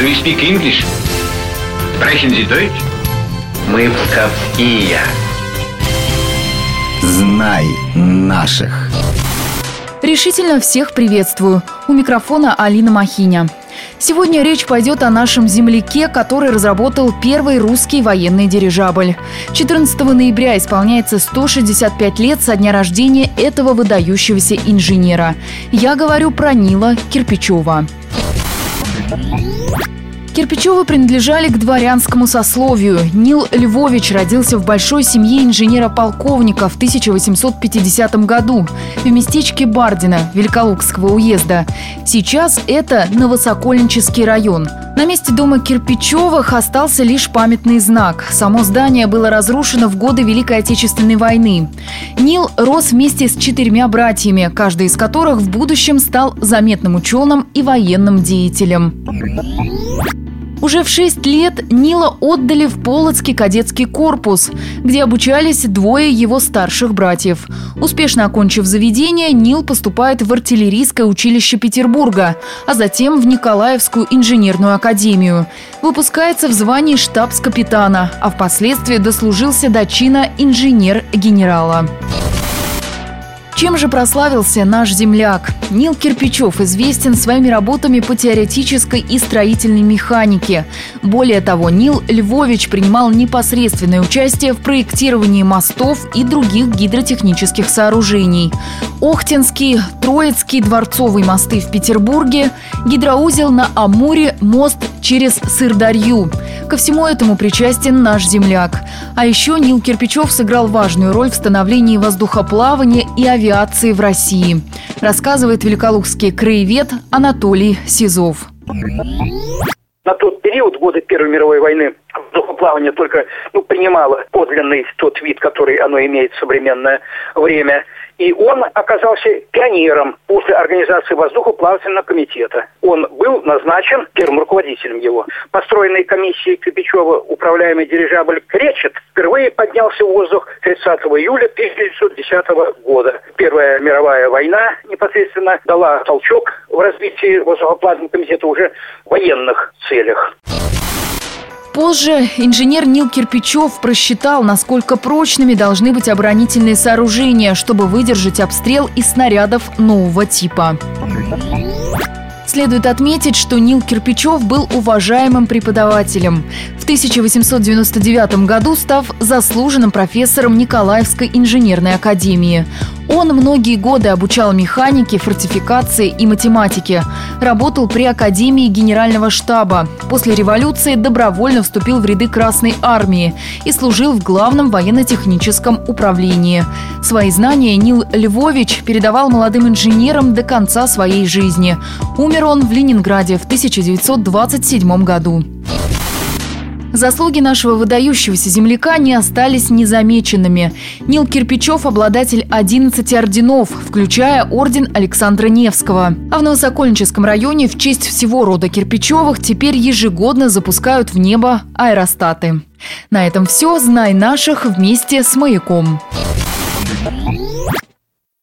Do you speak English? Sprechen Sie Deutsch? Мы псковские. Знай наших. Решительно всех приветствую. У микрофона Алина Махиня. Сегодня речь пойдет о нашем земляке, который разработал первый русский военный дирижабль. 14 ноября исполняется 165 лет со дня рождения этого выдающегося инженера. Я говорю про Нила Кирпичева. Кирпичевы принадлежали к дворянскому сословию. Нил Львович родился в большой семье инженера-полковника в 1850 году в местечке Бардина Великолукского уезда. Сейчас это Новосокольнический район. На месте дома Кирпичевых остался лишь памятный знак. Само здание было разрушено в годы Великой Отечественной войны. Нил рос вместе с четырьмя братьями, каждый из которых в будущем стал заметным ученым и военным деятелем. Уже в 6 лет Нила отдали в Полоцкий кадетский корпус, где обучались двое его старших братьев. Успешно окончив заведение, Нил поступает в артиллерийское училище Петербурга, а затем в Николаевскую инженерную академию. Выпускается в звании штабс-капитана, а впоследствии дослужился до чина инженер-генерала. Чем же прославился наш земляк? Нил Кирпичев известен своими работами по теоретической и строительной механике. Более того, Нил Львович принимал непосредственное участие в проектировании мостов и других гидротехнических сооружений. Охтинский, Троицкий дворцовые мосты в Петербурге, гидроузел на Амуре, мост через Сырдарью. Ко всему этому причастен наш земляк. А еще Нил Кирпичев сыграл важную роль в становлении воздухоплавания и авиации в России, рассказывает великолукский краевед Анатолий Сизов. На тот период, годы Первой мировой войны, воздухоплавание только ну, принимало подлинный тот вид, который оно имеет в современное время – и он оказался пионером после организации воздухоплавательного комитета. Он был назначен первым руководителем его. Построенный комиссией Кирпичева управляемый дирижабль «Кречет» впервые поднялся в воздух 30 июля 1910 года. Первая мировая война непосредственно дала толчок в развитии воздухоплавательного комитета уже в военных целях. Позже инженер Нил Кирпичев просчитал, насколько прочными должны быть оборонительные сооружения, чтобы выдержать обстрел из снарядов нового типа. Следует отметить, что Нил Кирпичев был уважаемым преподавателем. В 1899 году став заслуженным профессором Николаевской инженерной академии. Он многие годы обучал механике, фортификации и математике. Работал при Академии Генерального штаба. После революции добровольно вступил в ряды Красной армии и служил в Главном военно-техническом управлении. Свои знания Нил Львович передавал молодым инженерам до конца своей жизни. Умер он в Ленинграде в 1927 году. Заслуги нашего выдающегося земляка не остались незамеченными. Нил Кирпичев – обладатель 11 орденов, включая орден Александра Невского. А в Новосокольническом районе в честь всего рода Кирпичевых теперь ежегодно запускают в небо аэростаты. На этом все. Знай наших вместе с «Маяком».